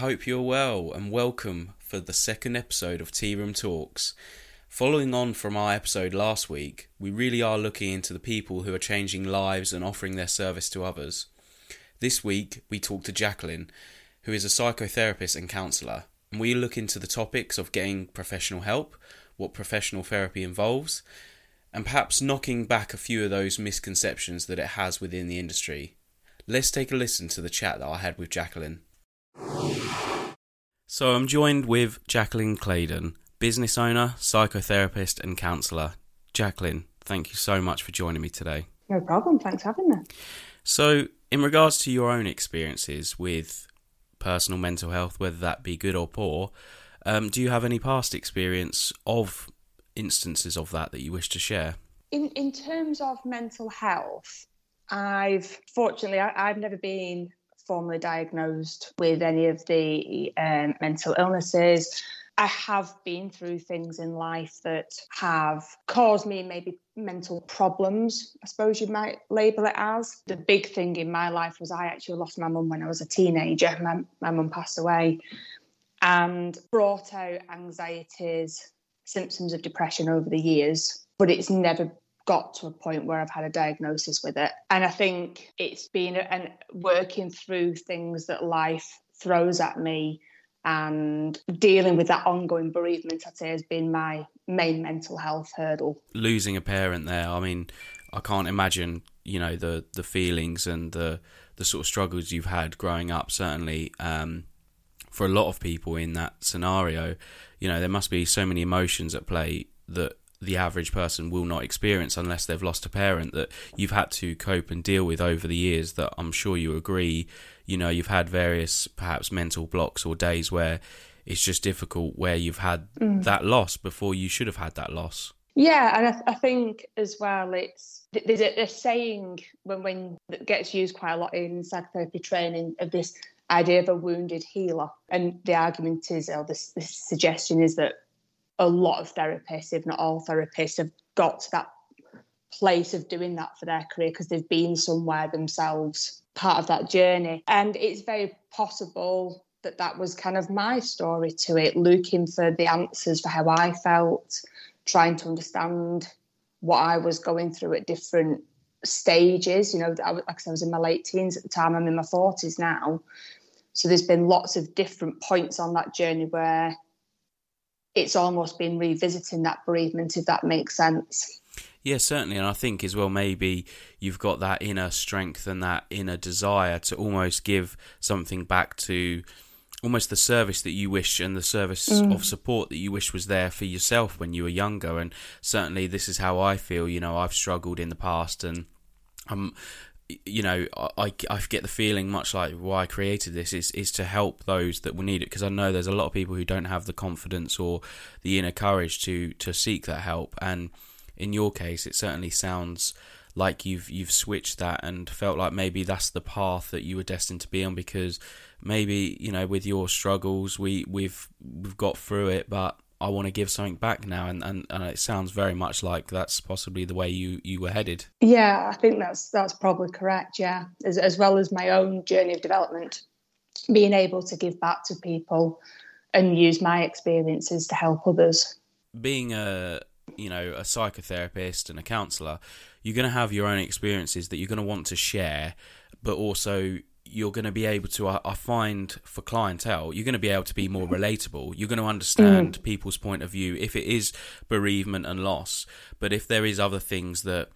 Hope you're well and welcome for the second episode of Tearoom Talks. Following on from our episode last week, we really are looking into the people who are changing lives and offering their service to others. This week, we talk to Jaclyn, who is a psychotherapist and counsellor, and we look into the topics of getting professional help, what professional therapy involves, and perhaps knocking back a few of those misconceptions that it has within the industry. Let's take a listen to the chat that I had with Jaclyn. So I'm joined with Jaclyn Claydon, business owner, psychotherapist, and counsellor. Jaclyn, thank you so much for joining me today. No problem. Thanks for having me. So, in regards to your own experiences with personal mental health, whether that be good or poor, um, do you have any past experience of instances of that that you wish to share? In in terms of mental health, I've fortunately I, have never been formally diagnosed with any of the um, mental illnesses. I have been through things in life that have caused me maybe mental problems, I suppose you might label it as. The big thing in my life was I actually lost my mum when I was a teenager. My, my mum passed away and brought out anxieties, symptoms of depression over the years, but it's never got to a point where I've had a diagnosis with it. And I think it's been and working through things that life throws at me and dealing with that ongoing bereavement, I'd say, has been my main mental health hurdle. Losing a parent there, I mean, I can't imagine, you know, the the feelings and the the sort of struggles you've had growing up. Certainly, um, for a lot of people in that scenario, you know, there must be so many emotions at play that the average person will not experience unless they've lost a parent that you've had to cope and deal with over the years that I'm sure you agree. You know you've had various perhaps mental blocks or days where it's just difficult where you've had mm. that loss before you should have had that loss. Yeah and I, th- I think as well it's there's a, a saying when when that gets used quite a lot in psychotherapy training of this idea of a wounded healer. And the argument is or the, this suggestion is that a lot of therapists, if not all therapists, have got to that place of doing that for their career because they've been somewhere themselves, part of that journey. And it's very possible that that was kind of my story to it, looking for the answers for how I felt, trying to understand what I was going through at different stages. You know, I, like I, said, I was in my late teens at the time, I'm in my 40s now. So there's been lots of different points on that journey where it's almost been revisiting that bereavement, if that makes sense. Yeah, certainly. And I think as well, maybe you've got that inner strength and that inner desire to almost give something back to almost the service that you wish and the service mm. of support that you wish was there for yourself when you were younger. And certainly, this is how I feel. You know, I've struggled in the past and I'm you know, I, I get the feeling much like why I created this is is to help those that will need it. Because I know there's a lot of people who don't have the confidence or the inner courage to to seek that help. And in your case it certainly sounds like you've you've switched that and felt like maybe that's the path that you were destined to be on because maybe you know with your struggles we we've we've got through it but I want to give something back now, and, and, and it sounds very much like that's possibly the way you, you were headed. Yeah, I think that's that's probably correct. Yeah, as as well as my own journey of development, being able to give back to people and use my experiences to help others. Being a you know a psychotherapist and a counsellor, you're going to have your own experiences that you're going to want to share, but also you're going to be able to I, find for clientele you're going to be able to be more relatable. You're going to understand mm. people's point of view if it is bereavement and loss. But if there is other things that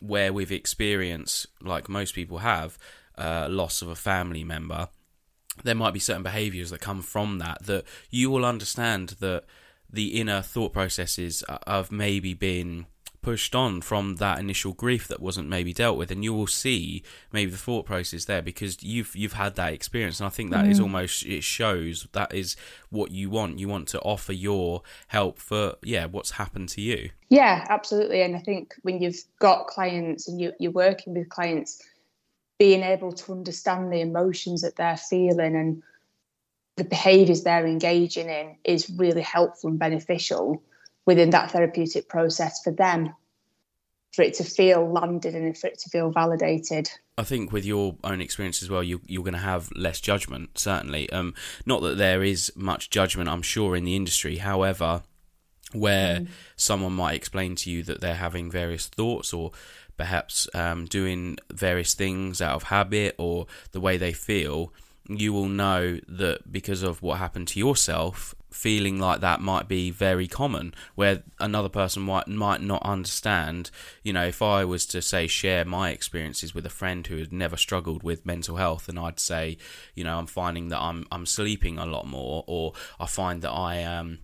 where we've experienced like most people have uh, loss of a family member there might be certain behaviors that come from that that you will understand that the inner thought processes have maybe been pushed on from that initial grief that wasn't maybe dealt with. And you will see maybe the thought process there because you've you've had that experience. And I think that mm. is almost it shows that is what you want. You want to offer your help for yeah what's happened to you. Yeah absolutely. And I think when you've got clients and you, you're working with clients being able to understand the emotions that they're feeling and the behaviors they're engaging in is really helpful and beneficial within that therapeutic process for them. for it to feel landed and for it to feel validated. I think with your own experience as well, you, you're going to have less judgment, certainly. Um, not that there is much judgment, I'm sure, in the industry. However, where mm. someone might explain to you that they're having various thoughts or perhaps um, doing various things out of habit or the way they feel, you will know that because of what happened to yourself, feeling like that might be very common where another person might might not understand you know if i was to say share my experiences with a friend who had never struggled with mental health and i'd say you know i'm finding that i'm i'm sleeping a lot more or i find that i am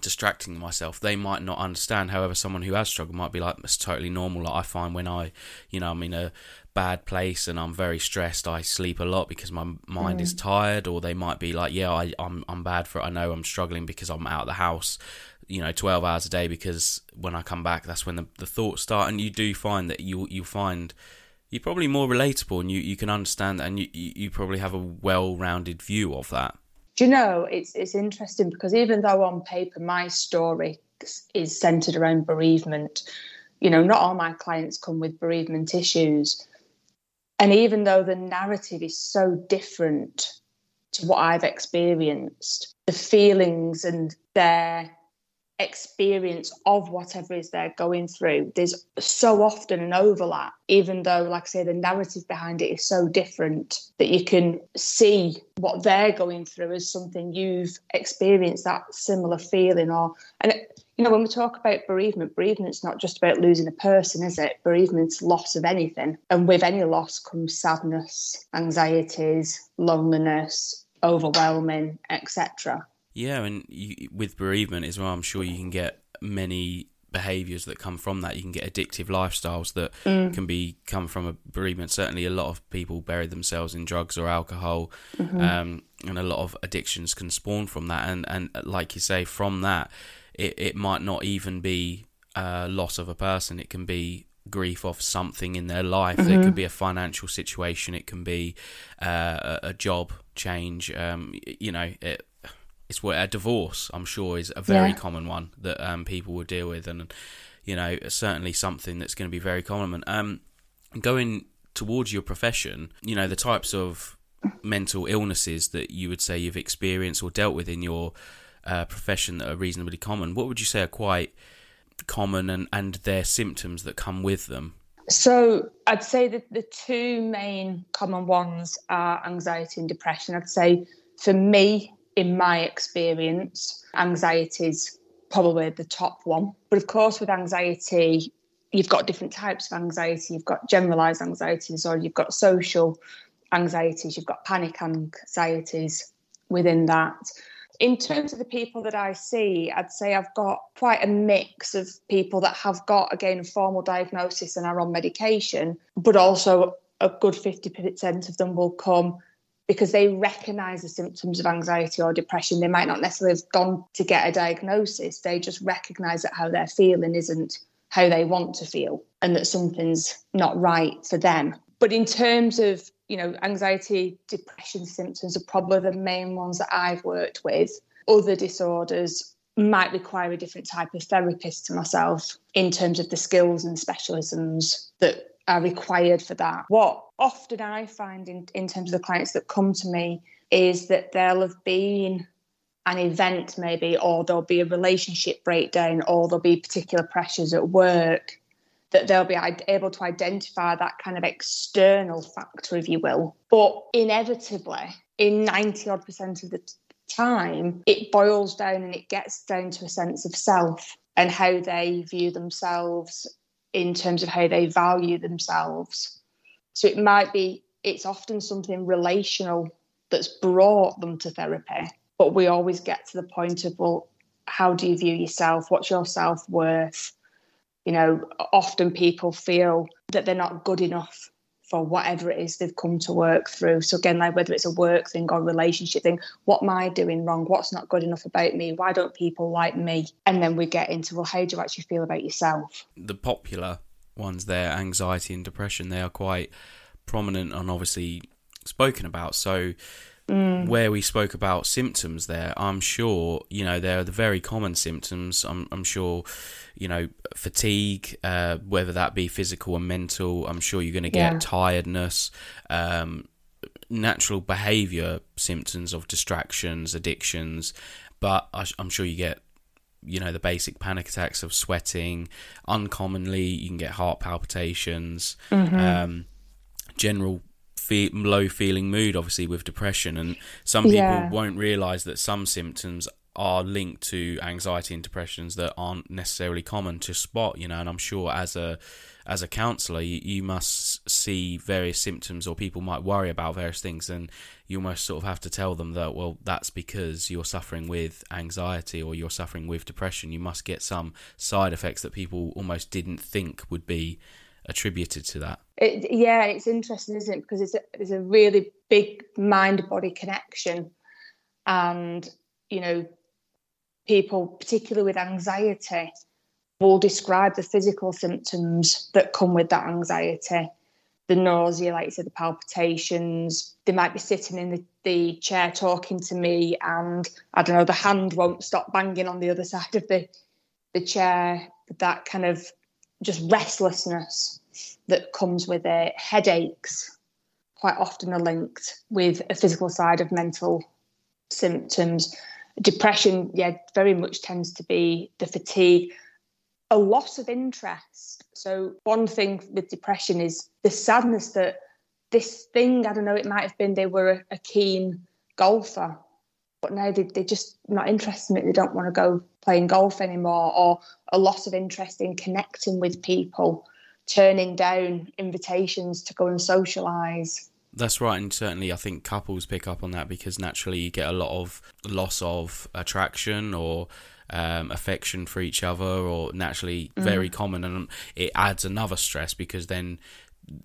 distracting myself they might not understand. However someone who has struggled might be like it's totally normal. Like i find when i you know i'm in a bad place and I'm very stressed, I sleep a lot because my mind mm. is tired. Or they might be like, yeah, I, I'm I'm bad for it. I know I'm struggling because I'm out of the house, you know, 12 hours a day because when I come back, that's when the, the thoughts start. And you do find that you you find you're probably more relatable and you, you can understand that and you, you probably have a well-rounded view of that. Do you know, it's, it's interesting because even though on paper my story is centered around bereavement, you know, not all my clients come with bereavement issues and even though the narrative is so different to what I've experienced, the feelings and their experience of whatever is they're going through, there's so often an overlap, even though, like I say, the narrative behind it is so different that you can see what they're going through as something you've experienced that similar feeling or and you know, when we talk about bereavement, bereavement's not just about losing a person, is it? Bereavement's loss of anything. And with any loss comes sadness, anxieties, loneliness, overwhelming, etc. Yeah, and you, with bereavement as well, I'm sure you can get many behaviors that come from that. You can get addictive lifestyles that mm. can be come from a bereavement. Certainly, a lot of people bury themselves in drugs or alcohol, mm-hmm. um, and a lot of addictions can spawn from that. And and like you say, from that it, it might not even be a loss of a person. It can be grief of something in their life. Mm-hmm. It could be a financial situation. It can be uh, a job change. Um, you know, it, it's what a divorce. I'm sure is a very yeah. common one that um, people will deal with, and you know, certainly something that's going to be very common. Um, going towards your profession, you know, the types of mental illnesses that you would say you've experienced or dealt with in your uh, profession that are reasonably common, what would you say are quite common and, and their symptoms that come with them? So I'd say that the two main common ones are anxiety and depression. I'd say for me, in my experience, anxiety is probably the top one. But of course, with anxiety, you've got different types of anxiety. You've got generalized anxieties, or you've got social anxieties, you've got panic anxieties within that in terms of the people that I see, I'd say I've got quite a mix of people that have got, again, a formal diagnosis and are on medication, but also a good 50% of them will come because they recognize the symptoms of anxiety or depression. They might not necessarily have gone to get a diagnosis, they just recognize that how they're feeling isn't how they want to feel and that something's not right for them. But in terms of you know, anxiety, depression symptoms are probably the main ones that I've worked with. Other disorders might require a different type of therapist to myself in terms of the skills and specialisms that are required for that. What often I find in, in terms of the clients that come to me is that there'll have been an event maybe or there'll be a relationship breakdown or there'll be particular pressures at work that they'll be able to identify that kind of external factor, if you will. But inevitably, in 90 odd percent of the time, it boils down and it gets down to a sense of self and how they view themselves in terms of how they value themselves. So it might be, it's often something relational that's brought them to therapy. But we always get to the point of, well, how do you view yourself? What's your self worth? you know, often people feel that they're not good enough for whatever it is they've come to work through. So again, like whether it's a work thing or relationship thing, what am I doing wrong? What's not good enough about me? Why don't people like me? And then we get into well, how do you actually feel about yourself? The popular ones there, anxiety and depression, they are quite prominent and obviously spoken about. So Mm. where we spoke about symptoms there, I'm sure, you know, there are the very common symptoms. I'm, I'm sure, you know, fatigue, uh, whether that be physical or mental, I'm sure you're going to get Yeah. tiredness, um, natural behavior symptoms of distractions, addictions, but I, I'm sure you get you know the basic panic attacks of sweating uncommonly you can get heart palpitations Mm-hmm. um, general fe- low feeling mood obviously with depression. And some people Yeah. won't realize that some symptoms are linked to anxiety and depressions that aren't necessarily common to spot you know. And i'm sure as a as a counselor you, you must see various symptoms or people might worry about various things. And you almost sort of have to tell them that well that's because you're suffering with anxiety or you're suffering with depression. You must get some side effects that people almost didn't think would be attributed to that It, yeah, it's interesting, isn't it? Because it's a, it's a really big mind body connection. And, you know, people, particularly with anxiety, will describe the physical symptoms that come with that anxiety the nausea, like you said, the palpitations. They might be sitting in the, the chair talking to me, and I don't know, the hand won't stop banging on the other side of the, the chair. That kind of just restlessness that comes with it, headaches quite often are linked with a physical side of mental symptoms. Depression, yeah, very much tends to be the fatigue, a loss of interest. So, one thing with depression is the sadness that this thing, I don't know, it might have been they were a, keen golfer, but now they, they're just not interested in it. They don't want to go playing golf anymore, or a loss of interest in connecting with people, turning down invitations to go and socialise. That's right, and certainly I think couples pick up on that because naturally you get a lot of loss of attraction or um, affection for each other, or naturally very common, and it adds another stress because then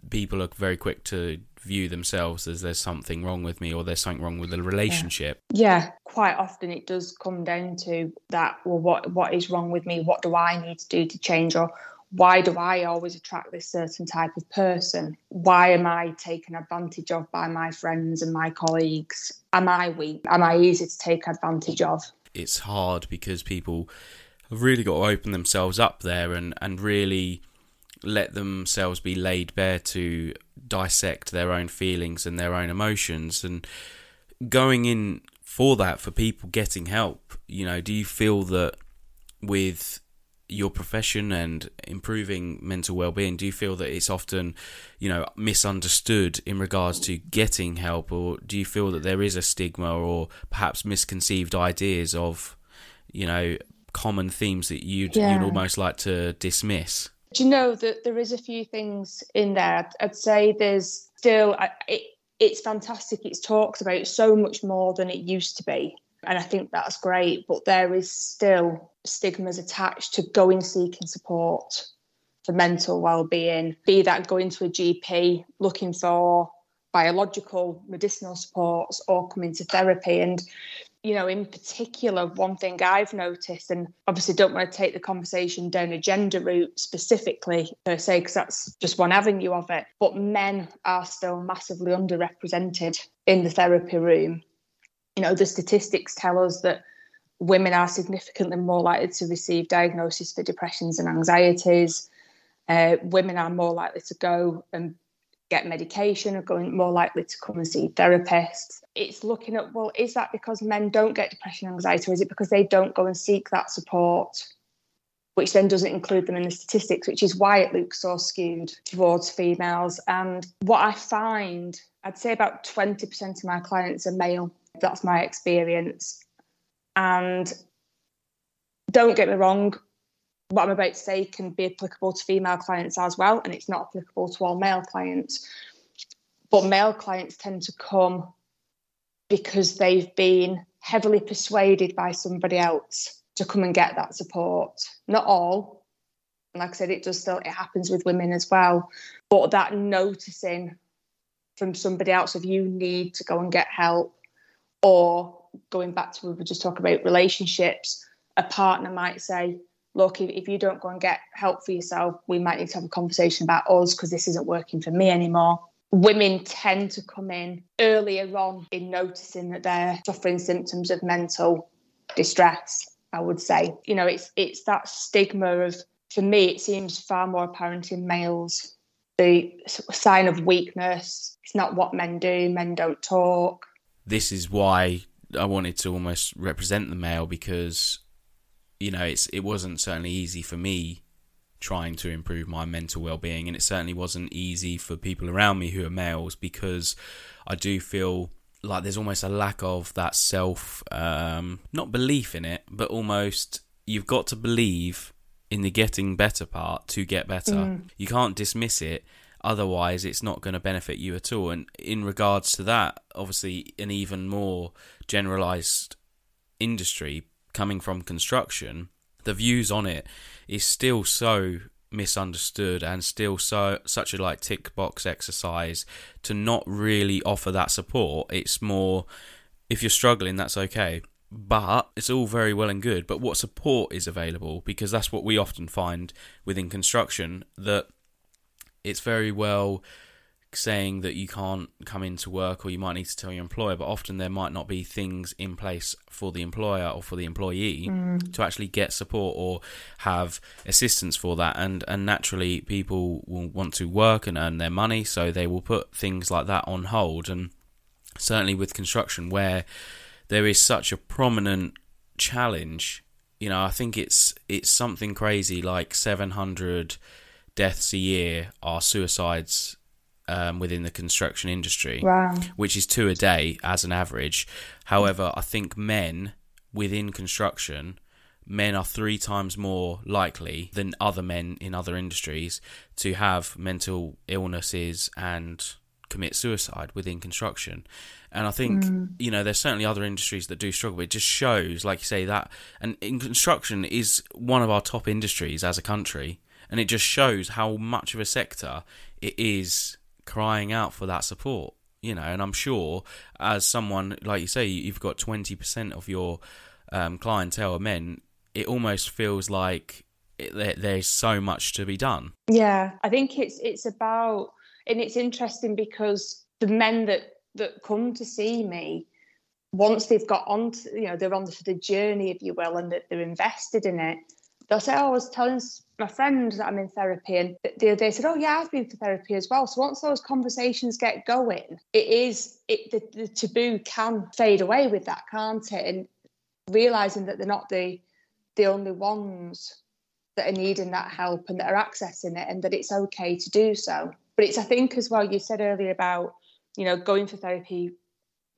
people are very quick to view themselves as there's something wrong with me or there's something wrong with the relationship. Yeah, quite often it does come down to that. Well, what what is wrong with me? What do I need to do to change? Or why do I always attract this certain type of person? Why am I taken advantage of by my friends and my colleagues? Am I weak? Am I easy to take advantage of? It's hard because people have really got to open themselves up there and, and really let themselves be laid bare to dissect their own feelings and their own emotions and going in for that for people getting help you know do you feel that with your profession and improving mental well-being do you feel that it's often you know misunderstood in regards to getting help or do you feel that there is a stigma or perhaps misconceived ideas of you know common themes that you'd Yeah. you'd almost like to dismiss Do you know that there is a few things in there? I'd, I'd say there's still I- it, it's fantastic. It's talked about so much more than it used to be, and I think that's great. But there is still stigmas attached to going seeking support for mental well-being. Be that going to a GP looking for biological medicinal supports or coming to therapy and you know, in particular, one thing I've noticed, and obviously don't want to take the conversation down a gender route specifically per se, because that's just one avenue of it, but men are still massively underrepresented in the therapy room. You know, the statistics tell us that women are significantly more likely to receive diagnosis for depressions and anxieties. Uh, women are more likely to go and get medication or going more likely to come and see therapists. It's looking at, well, is that because men don't get depression and anxiety, or is it because they don't go and seek that support? Which then doesn't include them in the statistics, which is why it looks so skewed towards females. And what I find, I'd say about 20% of my clients are male. That's my experience. And don't get me wrong, what I'm about to say can be applicable to female clients as well, and it's not applicable to all male clients. But male clients tend to come because they've been heavily persuaded by somebody else to come and get that support. Not all. And like I said, it does still it happens with women as well. But that noticing from somebody else of you need to go and get help, or going back to what we were just talking about relationships, a partner might say, look, if, if you don't go and get help for yourself, we might need to have a conversation about us because this isn't working for me anymore. women tend to come in earlier on in noticing that they're suffering symptoms of mental distress. I would say, you know, it's it's that stigma of for me, it seems far more apparent in males. The sign of weakness. It's not what men do. Men don't talk. This is why I wanted to almost represent the male because, you know, it's it wasn't certainly easy for me trying to improve my mental well-being and it certainly wasn't easy for people around me who are males because I do feel like there's almost a lack of that self um, not belief in it but almost you've got to believe in the getting better part to get better mm. you can't dismiss it otherwise it's not going to benefit you at all. And in regards to that obviously an even more generalized industry coming from construction the views on it is still so misunderstood and still so such a like tick box exercise to not really offer that support. It's more if you're struggling that's okay. But it's all very well and good but what support is available? Because that's what we often find within construction that it's very well saying that you can't come into work or you might need to tell your employer, but often there might not be things in place for the employer or for the employee mm. to actually get support or have assistance for that. And and naturally, people will want to work and earn their money, so they will put things like that on hold. And certainly with construction, where there is such a prominent challenge, you know, I think it's it's something crazy like seven hundred deaths a year are suicides um, within the construction industry, wow. which is two a day as an average. However, I think men within construction, men are three times more likely than other men in other industries to have mental illnesses and commit suicide within construction. And I think, mm. you know, there's certainly other industries that do struggle. It just shows, like you say, that and in construction is one of our top industries as a country. And it just shows how much of a sector it is crying out for that support you know. And i'm sure as someone like you say you've got 20% of your um, clientele are men it almost feels like it, there's so much to be done. Yeah i think it's it's about and it's interesting because the men that that come to see me once they've got on to, you know they're on the, the journey if you will and that they're invested in it they'll say oh, i was telling my friend that I'm in therapy, and the other day said, "Oh yeah, I've been for therapy as well." So once those conversations get going, it is it the, the taboo can fade away with that, can't it? And realizing that they're not the the only ones that are needing that help and that are accessing it, and that it's okay to do so. But it's I think as well. You said earlier about you know going for therapy,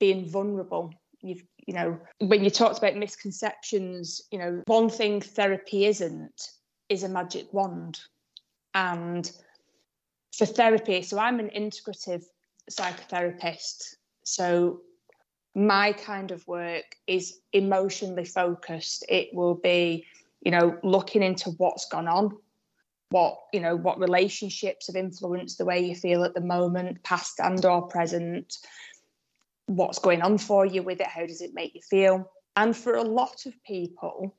being vulnerable. You've you know when you talked about misconceptions, you know one thing therapy isn't is a magic wand. And for therapy, so I'm an integrative psychotherapist. So my kind of work is emotionally focused. It will be, you know, looking into what's gone on, what, you know, what relationships have influenced the way you feel at the moment, past and or present, what's going on for you with it, how does it make you feel? And for a lot of people,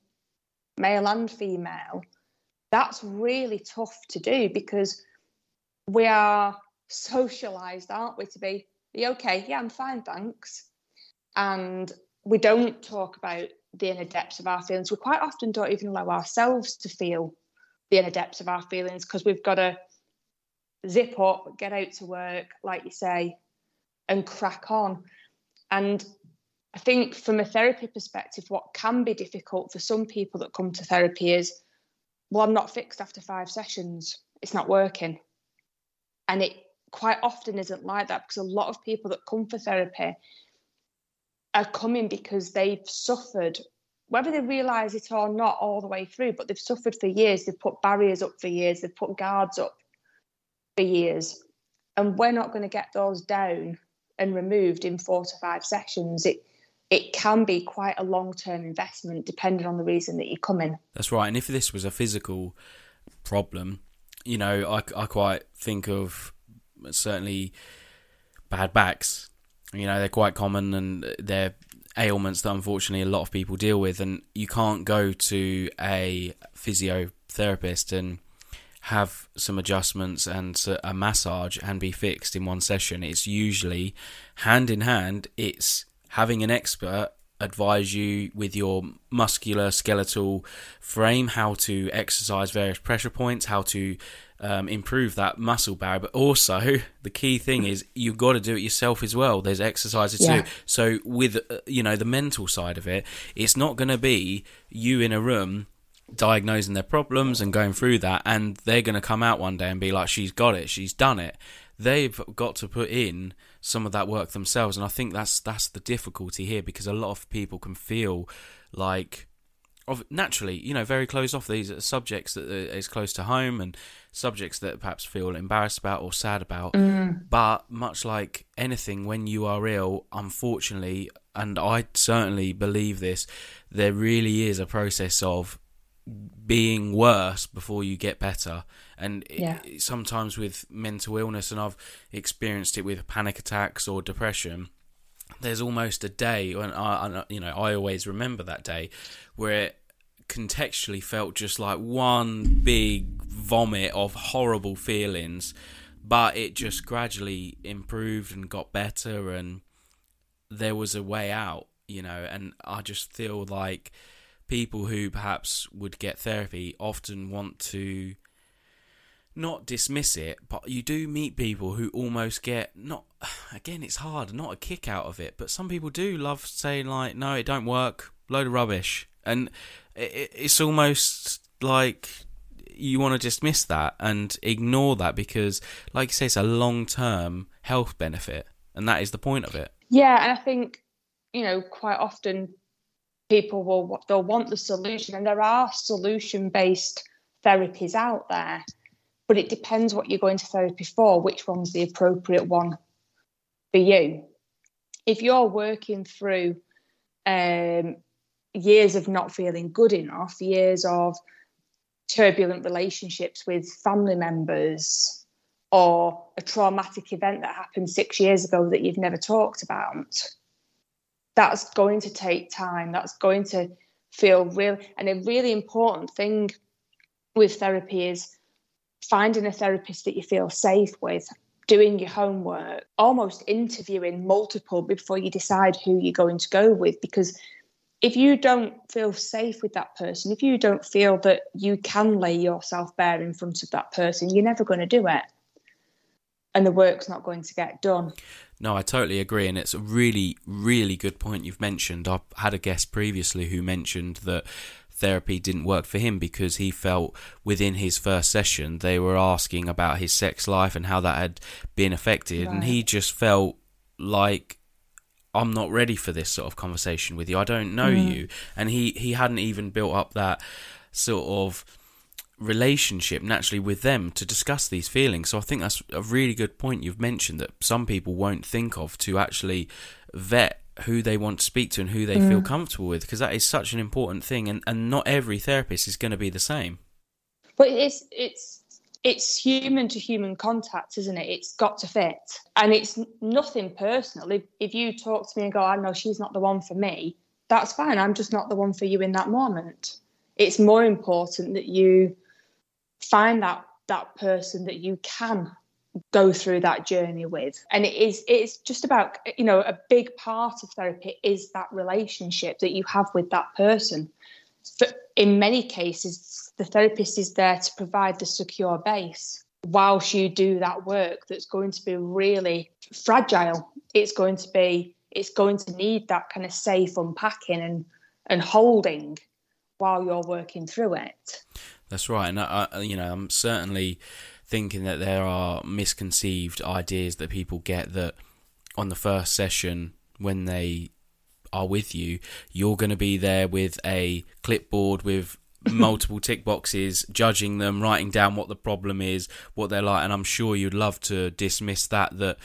male and female, that's really tough to do because we are socialized, aren't we, to be, okay, yeah, I'm fine, thanks. And we don't talk about the inner depths of our feelings. We quite often don't even allow ourselves to feel the inner depths of our feelings because we've got to zip up, get out to work, like you say, and crack on. And I think from a therapy perspective, what can be difficult for some people that come to therapy is well, I'm not fixed after five sessions. It's not working. And it quite often isn't like that because a lot of people that come for therapy are coming because they've suffered, whether they realise it or not, all the way through, but they've suffered for years. They've put barriers up for years. They've put guards up for years. And we're not going to get those down and removed in four to five sessions. It it can be quite a long term investment depending on the reason that you come in. That's right. And if this was a physical problem, you know, I, I quite think of certainly bad backs. You know, they're quite common and they're ailments that unfortunately a lot of people deal with. And you can't go to a physiotherapist and have some adjustments and a massage and be fixed in one session. It's usually hand in hand, it's having an expert advise you with your muscular skeletal frame how to exercise various pressure points, how to um, improve that muscle barrier. But also, the key thing is you've got to do it yourself as well. There's exercises yeah. too. So, with uh, you know the mental side of it, it's not going to be you in a room diagnosing their problems and going through that, and they're going to come out one day and be like, "She's got it. She's done it." They've got to put in some of that work themselves, and I think that's that's the difficulty here because a lot of people can feel like of naturally, you know, very closed off. These are subjects that is close to home and subjects that perhaps feel embarrassed about or sad about. Mm. But much like anything, when you are ill, unfortunately, and I certainly believe this, there really is a process of being worse before you get better. And yeah. it, sometimes with mental illness, and I've experienced it with panic attacks or depression there's almost a day when I, you know, I always remember that day where it contextually felt just like one big vomit of horrible feelings, but it just gradually improved and got better, and there was a way out, you know. And I just feel like people who perhaps would get therapy often want to not dismiss it, but you do meet people who almost get not again it's hard, not a kick out of it, but some people do love saying like, no, it don't work, load of rubbish. And it's almost like you want to dismiss that and ignore that because like you say it's a long-term health benefit and that is the point of it. Yeah, and I think you know quite often people will they'll want the solution and there are solution based therapies out there but it depends what you're going to therapy for, which one's the appropriate one for you. If you're working through um, years of not feeling good enough, years of turbulent relationships with family members, or a traumatic event that happened six years ago that you've never talked about, that's going to take time. That's going to feel real. And a really important thing with therapy is finding a therapist that you feel safe with, doing your homework, almost interviewing multiple before you decide who you're going to go with. Because if you don't feel safe with that person, if you don't feel that you can lay yourself bare in front of that person, you're never going to do it. And the work's not going to get done. No, I totally agree. And it's a really, really good point you've mentioned. I had a guest previously who mentioned that therapy didn't work for him because he felt within his first session they were asking about his sex life and how that had been affected right. and he just felt like I'm not ready for this sort of conversation with you. I don't know mm. you. And he he hadn't even built up that sort of relationship naturally with them to discuss these feelings. So I think that's a really good point you've mentioned that some people won't think of to actually vet who they want to speak to and who they mm. feel comfortable with because that is such an important thing and, and not every therapist is going to be the same. But it's it's it's human to human contact isn't it? It's got to fit. And it's nothing personal. If, if you talk to me and go i know she's not the one for me that's fine. I'm just not the one for you in that moment. It's more important that you find that that person that you can go through that journey with. And it is it's just about you know a big part of therapy is that relationship that you have with that person. But in many cases the therapist is there to provide the secure base whilst you do that work that's going to be really fragile. It's going to be it's going to need that kind of safe unpacking and and holding while you're working through it that's right and I, you know i'm certainly thinking that there are misconceived ideas that people get that on the first session when they are with you, you're going to be there with a clipboard with multiple tick boxes, judging them, writing down what the problem is, what they're like, and I'm sure you'd love to dismiss that that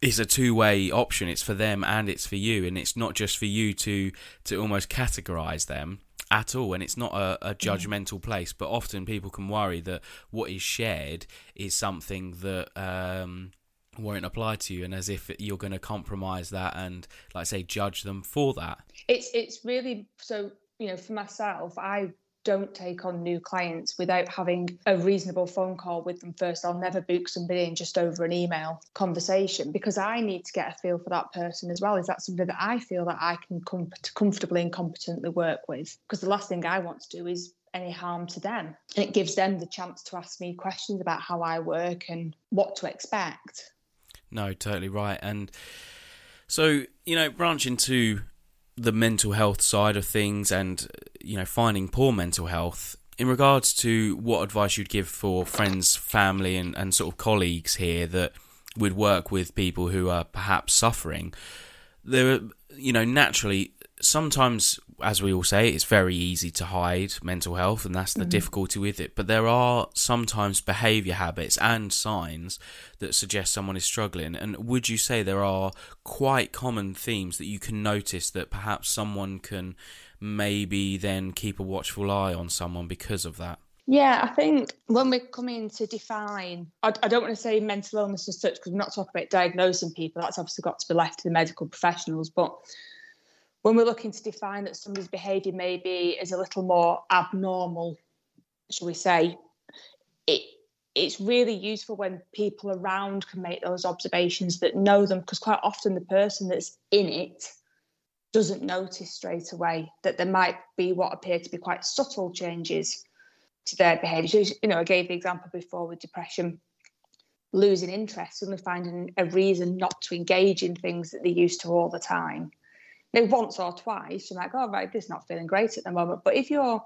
is a two-way option. It's for them and it's for you, and it's not just for you to to almost categorize them at all and it's not a, a, judgmental place but often people can worry that what is shared is something that um, won't apply to you and as if you're going to compromise that and like say judge them for that. It's it's really so you know for myself i don't take on new clients without having a reasonable phone call with them first. I'll never book somebody in just over an email conversation because I need to get a feel for that person as well. Is that somebody that I feel that I can com- comfortably and competently work with? Because the last thing I want to do is any harm to them. And it gives them the chance to ask me questions about how I work and what to expect. No, totally right. And so, you know, branch into the mental health side of things and you know finding poor mental health in regards to what advice you'd give for friends family and, and sort of colleagues here that would work with people who are perhaps suffering there are you know naturally sometimes as we all say, it's very easy to hide mental health, and that's the mm-hmm. difficulty with it. But there are sometimes behaviour habits and signs that suggest someone is struggling. And would you say there are quite common themes that you can notice that perhaps someone can maybe then keep a watchful eye on someone because of that? Yeah, I think when we're coming to define, I, I don't want to say mental illness as such because we're not talking about diagnosing people. That's obviously got to be left to the medical professionals. But when we're looking to define that somebody's behaviour maybe is a little more abnormal, shall we say, it it's really useful when people around can make those observations that know them because quite often the person that's in it doesn't notice straight away that there might be what appear to be quite subtle changes to their behaviour. So, you know, I gave the example before with depression, losing interest, suddenly finding a reason not to engage in things that they used to all the time know, once or twice, you're like, oh, right, this is not feeling great at the moment. But if you're,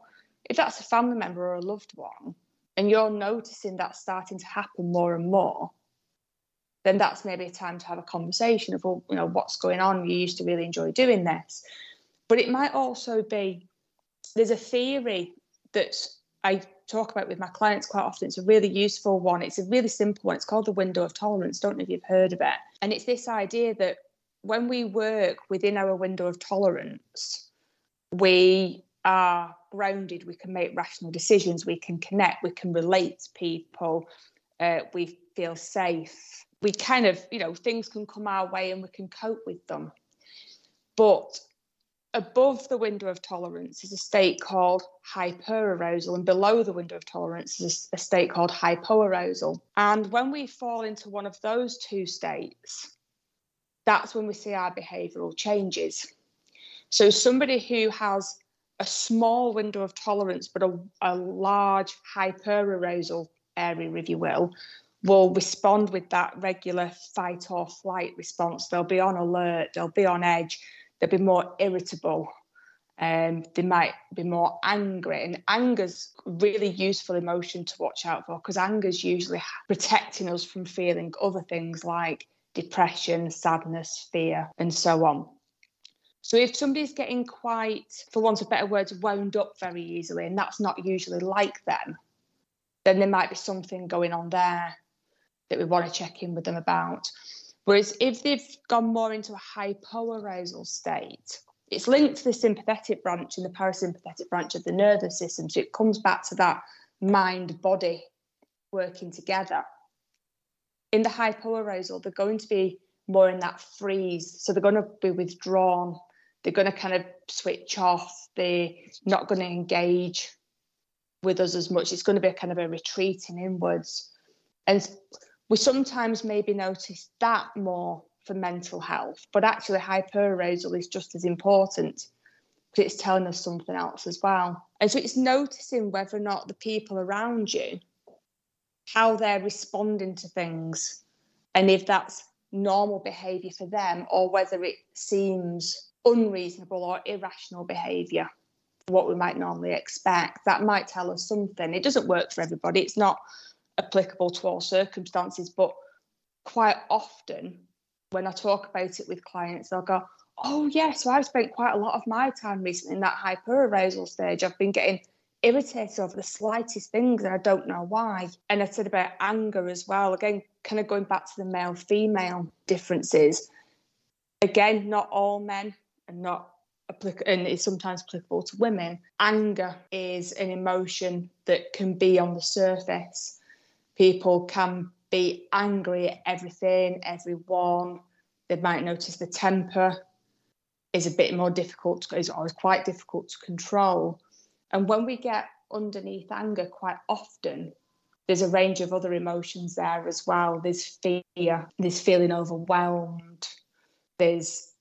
if that's a family member or a loved one, and you're noticing that starting to happen more and more, then that's maybe a time to have a conversation of, well, you know, what's going on? You used to really enjoy doing this. But it might also be there's a theory that I talk about with my clients quite often. It's a really useful one. It's a really simple one. It's called the window of tolerance. Don't know if you've heard of it. And it's this idea that when we work within our window of tolerance, we are grounded, we can make rational decisions, we can connect, we can relate to people, uh, we feel safe. We kind of, you know, things can come our way and we can cope with them. But above the window of tolerance is a state called hyperarousal, and below the window of tolerance is a state called hypoarousal. And when we fall into one of those two states, that's when we see our behavioural changes. So, somebody who has a small window of tolerance but a, a large hyperarousal area, if you will, will respond with that regular fight or flight response. They'll be on alert, they'll be on edge, they'll be more irritable, um, they might be more angry. And anger's really useful emotion to watch out for because anger's usually protecting us from feeling other things like depression, sadness, fear, and so on. So if somebody's getting quite, for want of better words, wound up very easily, and that's not usually like them, then there might be something going on there that we want to check in with them about. Whereas if they've gone more into a hypoarousal state, it's linked to the sympathetic branch and the parasympathetic branch of the nervous system. So it comes back to that mind body working together in the hypoarousal, they're going to be more in that freeze. So they're going to be withdrawn. They're going to kind of switch off. They're not going to engage with us as much. It's going to be a kind of a retreating inwards. And we sometimes maybe notice that more for mental health, but actually hyperarousal is just as important because it's telling us something else as well. And so it's noticing whether or not the people around you how they're responding to things and if that's normal behavior for them or whether it seems unreasonable or irrational behavior what we might normally expect. That might tell us something. It doesn't work for everybody. It's not applicable to all circumstances but quite often when i talk about it with clients they'll go oh yeah so i've spent quite a lot of my time recently in that hyperarousal stage. I've been getting irritated over the slightest things and I don't know why. And I said about anger as well. Again, kind of going back to the male female differences. Again, not all men and not applicable and it's sometimes applicable to women. Anger is an emotion that can be on the surface. People can be angry at everything, everyone. They might notice the temper is a bit more difficult, is always quite difficult to control And when we get underneath anger, quite often, there's a range of other emotions there as well. There's fear, there's feeling overwhelmed, there's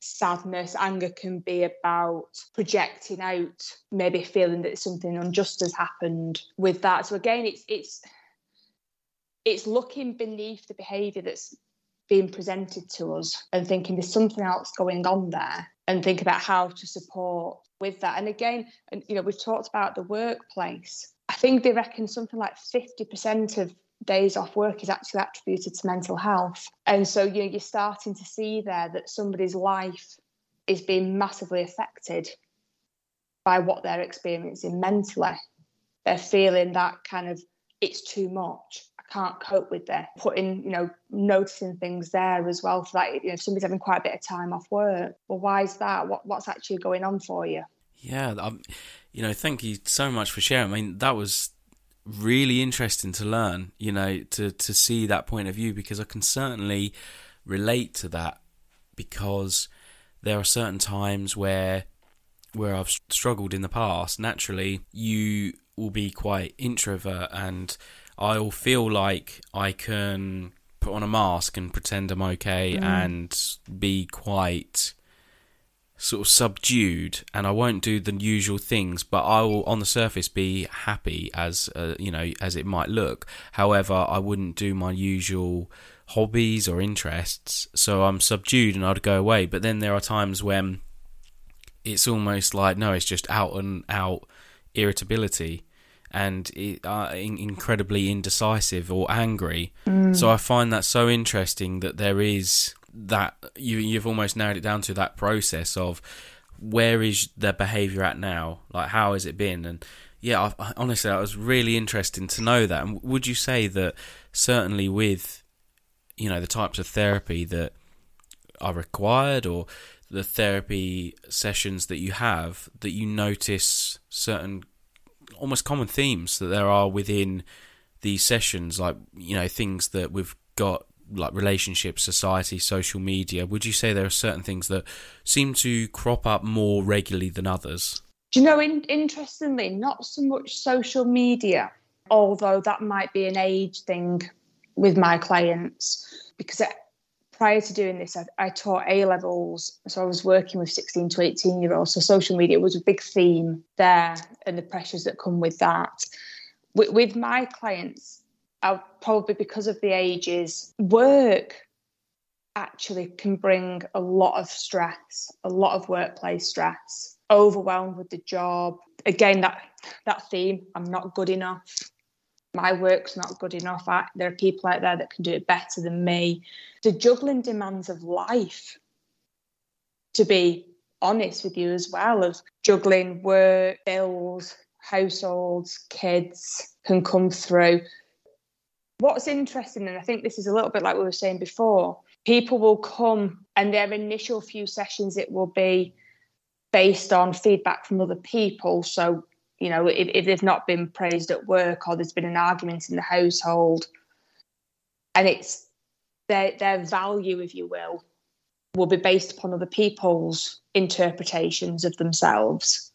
sadness. Anger can be about projecting out, maybe feeling that something unjust has happened with that. So again, it's it's it's looking beneath the behaviour that's being presented to us and thinking there's something else going on there and think about how to support with that. And again, and you know, we've talked about the workplace. I think they reckon something like 50% of days off work is actually attributed to mental health. And so you know, you're starting to see there that somebody's life is being massively affected by what they're experiencing mentally. They're feeling that kind of it's too much can't cope with this. Putting, you know, noticing things there as well. For that, you know, if somebody's having quite a bit of time off work, well, why is that? What what's actually going on for you? Yeah, I'm, um, you know, thank you so much for sharing. I mean, that was really interesting to learn. You know, to to see that point of view because I can certainly relate to that because there are certain times where where I've struggled in the past. Naturally, you will be quite introvert and I'll feel like I can put on a mask and pretend I'm okay mm. and be quite sort of subdued and I won't do the usual things but I will on the surface be happy as uh, you know as it might look. However I wouldn't do my usual hobbies or interests so I'm subdued and I'd go away. But then there are times when it's almost like no it's just out and out irritability and uh, incredibly indecisive or angry. Mm. So I find that so interesting that there is that you you've almost narrowed it down to that process of where is their behaviour at now? Like how has it been? And yeah, I, honestly, that was really interesting to know that. And would you say that certainly with you know the types of therapy that are required or the therapy sessions that you have that you notice certain almost common themes that there are within these sessions, like you know things that we've got like relationships, society, social media. Would you say there are certain things that seem to crop up more regularly than others? Do you know, in, interestingly, not so much social media, although that might be an age thing with my clients, because it, prior to doing this, I, I, taught A levels. So I was working with 16 to 18 year olds. So social media was a big theme there and the pressures that come with that. With, with my clients, I'll probably because of the ages, work actually can bring a lot of stress, a lot of workplace stress, overwhelmed with the job. Again, that that theme, I'm not good enough my work's not good enough. I, there are people out there that can do it better than me. The juggling demands of life, to be honest with you as well, of juggling work, bills, households, kids can come through. What's interesting, and I think this is a little bit like we were saying before, people will come and their initial few sessions, it will be based on feedback from other people. So you know, if, if they've not been praised at work or there's been an argument in the household, and it's their their value, if you will, will be based upon other people's interpretations of themselves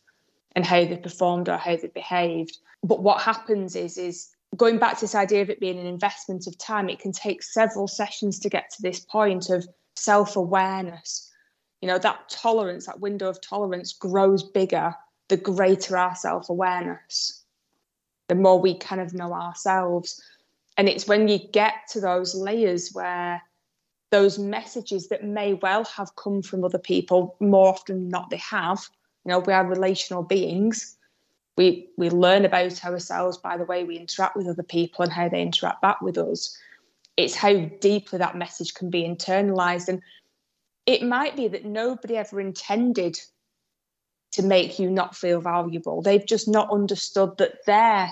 and how they performed or how they behaved. But what happens is is going back to this idea of it being an investment of time, it can take several sessions to get to this point of self-awareness. You know, that tolerance, that window of tolerance grows bigger the greater our self awareness, the more we kind of know ourselves. And it's when you get to those layers where those messages that may well have come from other people, more often than not, they have. You know, we are relational beings. We we learn about ourselves by the way we interact with other people and how they interact back with us. It's how deeply that message can be internalized. And it might be that nobody ever intended to make you not feel valuable. They've just not understood that their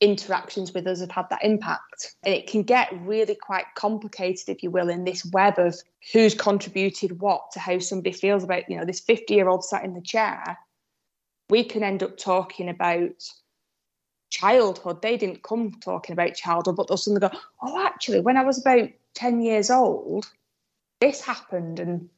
interactions with us have had that impact. And it can get really quite complicated, if you will, in this web of who's contributed what to how somebody feels about, you know, this 50 year old sat in the chair. We can end up talking about childhood. They didn't come talking about childhood, but they'll suddenly go, oh, actually, when I was about 10 years old, this happened. And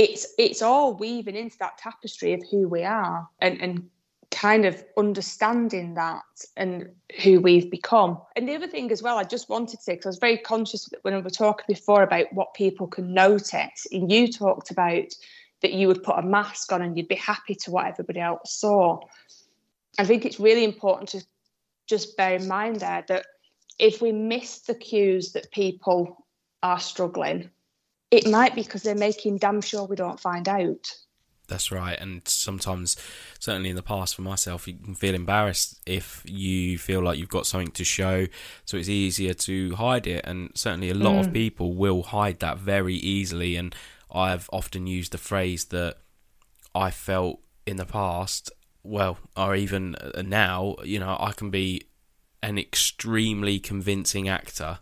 it's it's all weaving into that tapestry of who we are and and kind of understanding that and who we've become. And the other thing as well, I just wanted to say, because I was very conscious when we were talking before about what people can notice, and you talked about that you would put a mask on and you'd be happy to what everybody else saw. I think it's really important to just bear in mind there that if we miss the cues that people are struggling, it might be because they're making damn sure we don't find out. That's right. And sometimes, certainly in the past for myself, you can feel embarrassed if you feel like you've got something to show. So it's easier to hide it. And certainly a lot mm. of people will hide that very easily. And I've often used the phrase that I felt in the past, well, or even now, you know, I can be an extremely convincing actor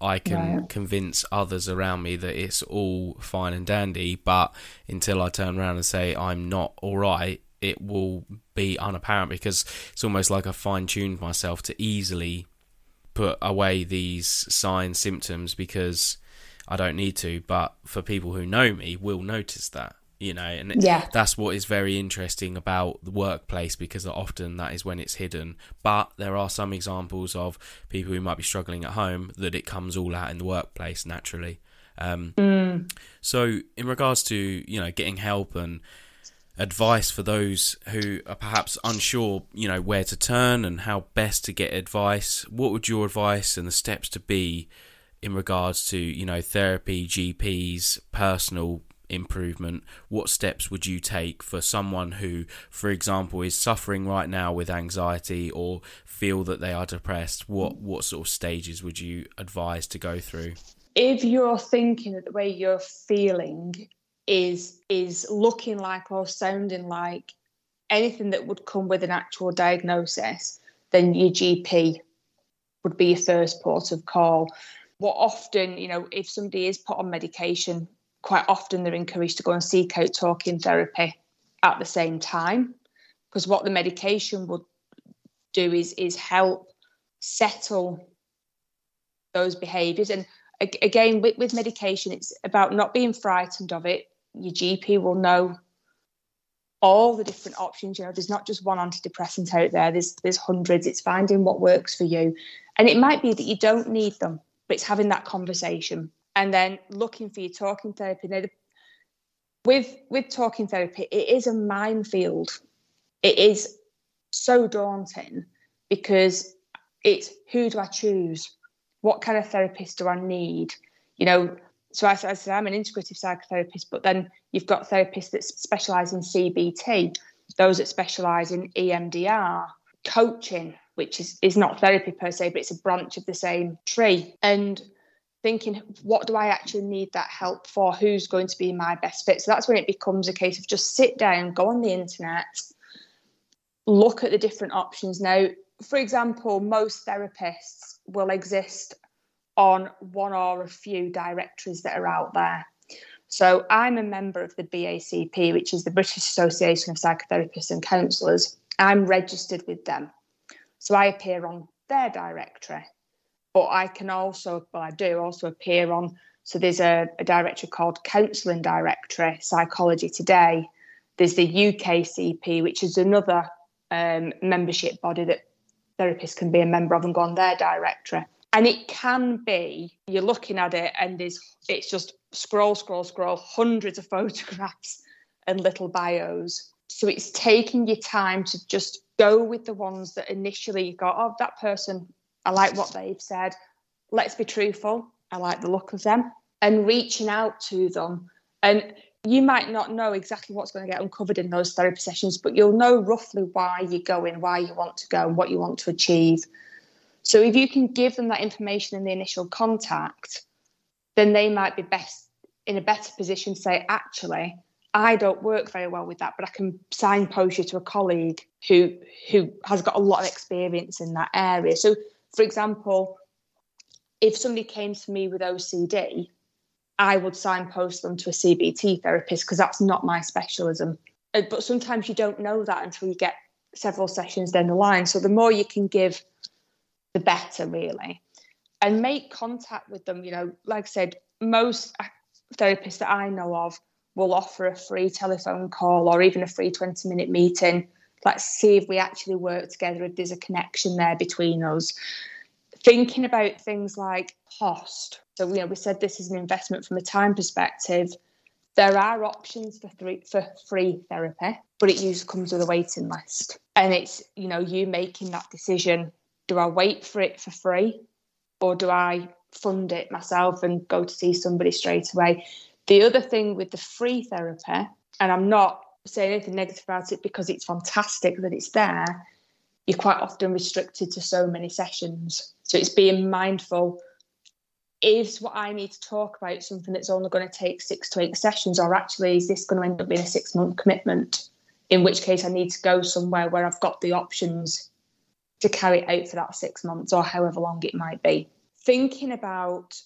I can right. convince others around me that it's all fine and dandy, but until I turn around and say I'm not all right, it will be unapparent because it's almost like I fine tuned myself to easily put away these signs, symptoms because I don't need to. But for people who know me, will notice that you know and yeah. that's what is very interesting about the workplace because often that is when it's hidden but there are some examples of people who might be struggling at home that it comes all out in the workplace naturally um, mm. so in regards to you know getting help and advice for those who are perhaps unsure you know where to turn and how best to get advice what would your advice and the steps to be in regards to you know therapy gps personal improvement, what steps would you take for someone who, for example, is suffering right now with anxiety or feel that they are depressed? What what sort of stages would you advise to go through? If you're thinking that the way you're feeling is is looking like or sounding like anything that would come with an actual diagnosis, then your GP would be your first port of call. What often, you know, if somebody is put on medication quite often they're encouraged to go and seek out talking therapy at the same time because what the medication would do is is help settle those behaviors and again with, with medication it's about not being frightened of it. Your gp will know all the different options you know there's not just one antidepressant out there there's there's hundreds it's finding what works for you. And it might be that you don't need them but it's having that conversation and then looking for your talking therapy. Now, with with talking therapy, it is a minefield. It is so daunting because it's who do I choose? What kind of therapist do I need? You know, so as I said, I'm an integrative psychotherapist, but then you've got therapists that specialise in CBT, those that specialise in EMDR, coaching, which is, is not therapy per se, but it's a branch of the same tree. And thinking, what do I actually need that help for? Who's going to be my best fit? So that's when it becomes a case of just sit down, go on the internet, look at the different options. Now, for example, most therapists will exist on one or a few directories that are out there. So I'm a member of the BACP, which is the British Association of Psychotherapists and Counsellors. I'm registered with them. So I appear on their directory but I can also, well, I do also appear on. So there's a, a directory called Counselling Directory Psychology Today. There's the UKCP, which is another um, membership body that therapists can be a member of and go on their directory. And it can be you're looking at it and there's it's just scroll, scroll, scroll, hundreds of photographs and little bios. So it's taking your time to just go with the ones that initially you go, oh, that person I like what they've said. Let's be truthful. I like the look of them. And reaching out to them. And you might not know exactly what's going to get uncovered in those therapy sessions, but you'll know roughly why you're going, why you want to go, and what you want to achieve. So if you can give them that information in the initial contact, then they might be best in a better position to say, actually, I don't work very well with that, but I can signpost you to a colleague who who has got a lot of experience in that area. So for example, if somebody came to me with OCD, I would signpost them to a CBT therapist because that's not my specialism. Uh, but sometimes you don't know that until you get several sessions down the line. So the more you can give, the better, really. And make contact with them. You know, like I said, most therapists that I know of will offer a free telephone call or even a free 20 minute meeting Let's see if we actually work together, if there's a connection there between us. Thinking about things like cost. So, you know, we said this is an investment from a time perspective. There are options for three, for free therapy, but it usually comes with a waiting list. And it's, you know, you making that decision. Do I wait for it for free or do I fund it myself and go to see somebody straight away? The other thing with the free therapy, and I'm not saying anything negative about it because it's fantastic that it's there, you're quite often restricted to so many sessions. So it's being mindful is what I need to talk about something that's only going to take six to eight sessions, or actually is this going to end up being a six month commitment? In which case, I need to go somewhere where I've got the options to carry it out for that six months or however long it might be. Thinking about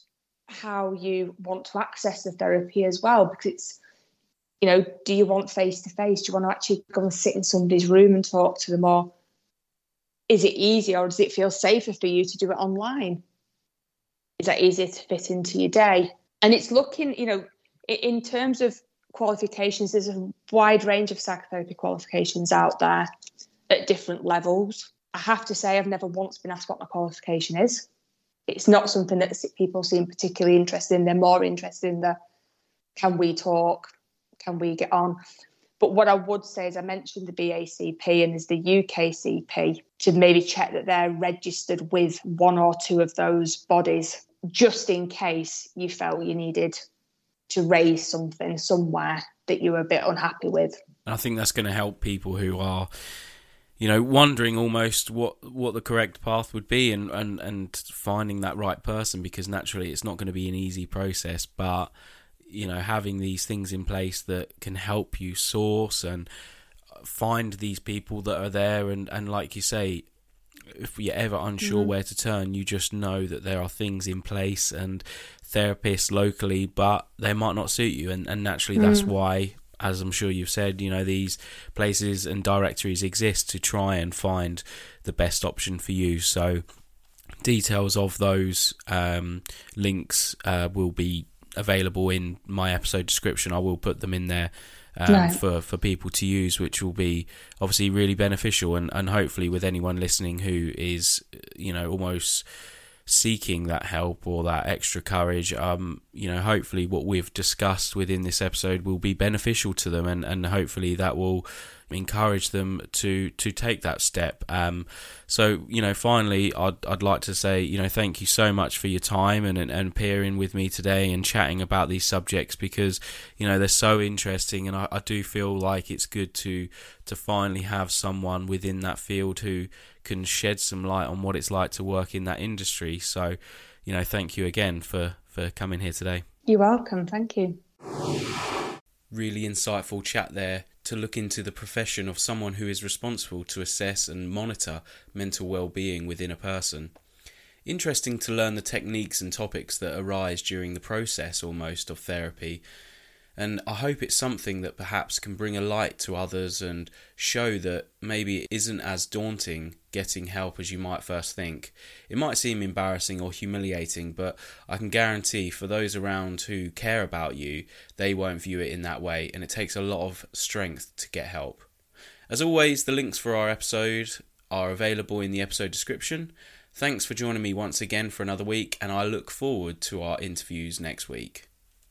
how you want to access the therapy as well, because it's you know, do you want face to face? Do you want to actually go and sit in somebody's room and talk to them? Or is it easier or does it feel safer for you to do it online? Is that easier to fit into your day? And it's looking, you know, in terms of qualifications, there's a wide range of psychotherapy qualifications out there at different levels. I have to say, I've never once been asked what my qualification is. It's not something that people seem particularly interested in. They're more interested in the can we talk? Can we get on? But what I would say is, I mentioned the BACP and there's the UKCP to maybe check that they're registered with one or two of those bodies, just in case you felt you needed to raise something somewhere that you were a bit unhappy with. I think that's going to help people who are, you know, wondering almost what what the correct path would be and and and finding that right person because naturally it's not going to be an easy process, but you know having these things in place that can help you source and find these people that are there and and like you say if you're ever unsure mm-hmm. where to turn you just know that there are things in place and therapists locally but they might not suit you and, and naturally mm. that's why as I'm sure you've said, you know, these places and directories exist to try and find the best option for you. So, details of those um, links uh, will be available in my episode description. I will put them in there um, right. for for people to use, which will be obviously really beneficial, and and hopefully with anyone listening who is you know almost seeking that help or that extra courage um you know hopefully what we've discussed within this episode will be beneficial to them and and hopefully that will encourage them to to take that step. Um, so you know, finally, I'd I'd like to say you know thank you so much for your time and and, and with me today and chatting about these subjects because you know they're so interesting and I, I do feel like it's good to to finally have someone within that field who can shed some light on what it's like to work in that industry. So you know, thank you again for for coming here today. You're welcome. Thank you. Really insightful chat there to look into the profession of someone who is responsible to assess and monitor mental well-being within a person. Interesting to learn the techniques and topics that arise during the process almost of therapy and I hope it's something that perhaps can bring a light to others and show that maybe it isn't as daunting getting help as you might first think. It might seem embarrassing or humiliating, but I can guarantee for those around who care about you, they won't view it in that way, and it takes a lot of strength to get help. As always, the links for our episode are available in the episode description. Thanks for joining me once again for another week, and I look forward to our interviews next week.